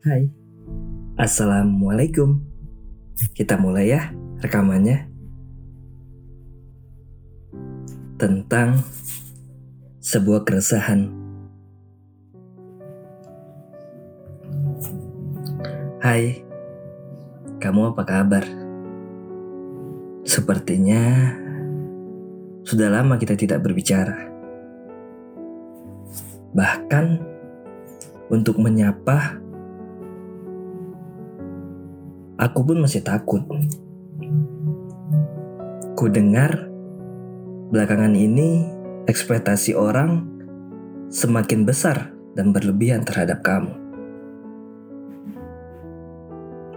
Hai. Assalamualaikum. Kita mulai ya rekamannya. Tentang sebuah keresahan. Hai. Kamu apa kabar? Sepertinya sudah lama kita tidak berbicara. Bahkan untuk menyapa, aku pun masih takut. Ku dengar belakangan ini ekspektasi orang semakin besar dan berlebihan terhadap kamu.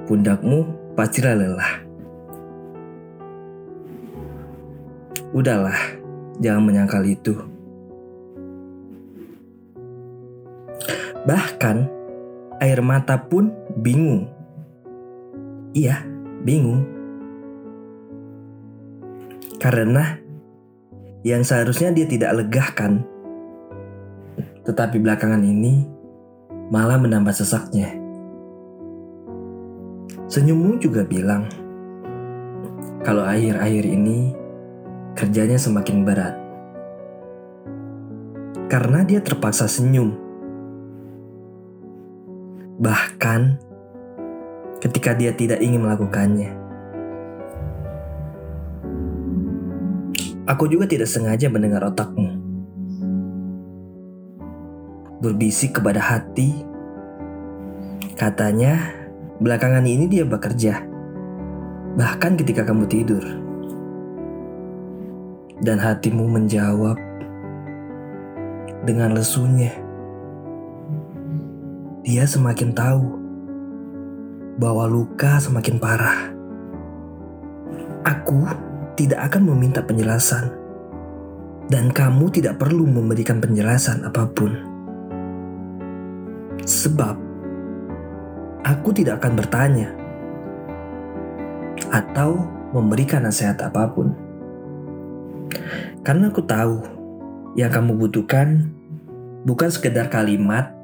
Pundakmu pastilah lelah. Udahlah, jangan menyangkal itu. Bahkan air mata pun bingung. Iya, bingung. Karena yang seharusnya dia tidak legahkan, tetapi belakangan ini malah menambah sesaknya. Senyummu juga bilang, kalau akhir-akhir ini kerjanya semakin berat. Karena dia terpaksa senyum bahkan ketika dia tidak ingin melakukannya. Aku juga tidak sengaja mendengar otakmu berbisik kepada hati. Katanya, belakangan ini dia bekerja, bahkan ketika kamu tidur. Dan hatimu menjawab dengan lesunya dia semakin tahu bahwa luka semakin parah. Aku tidak akan meminta penjelasan, dan kamu tidak perlu memberikan penjelasan apa pun, sebab aku tidak akan bertanya atau memberikan nasihat apa pun, karena aku tahu yang kamu butuhkan bukan sekedar kalimat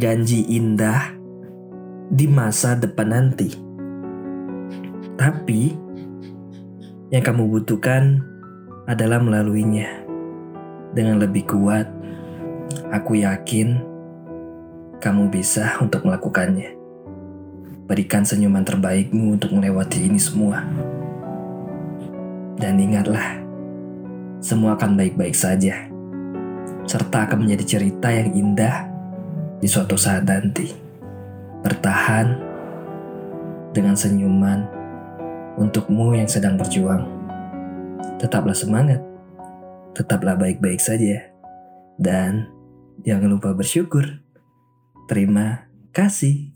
janji indah di masa depan nanti. Tapi yang kamu butuhkan adalah melaluinya dengan lebih kuat. Aku yakin kamu bisa untuk melakukannya. Berikan senyuman terbaikmu untuk melewati ini semua. Dan ingatlah, semua akan baik-baik saja. Serta akan menjadi cerita yang indah di suatu saat nanti. Bertahan dengan senyuman untukmu yang sedang berjuang. Tetaplah semangat, tetaplah baik-baik saja, dan jangan lupa bersyukur. Terima kasih.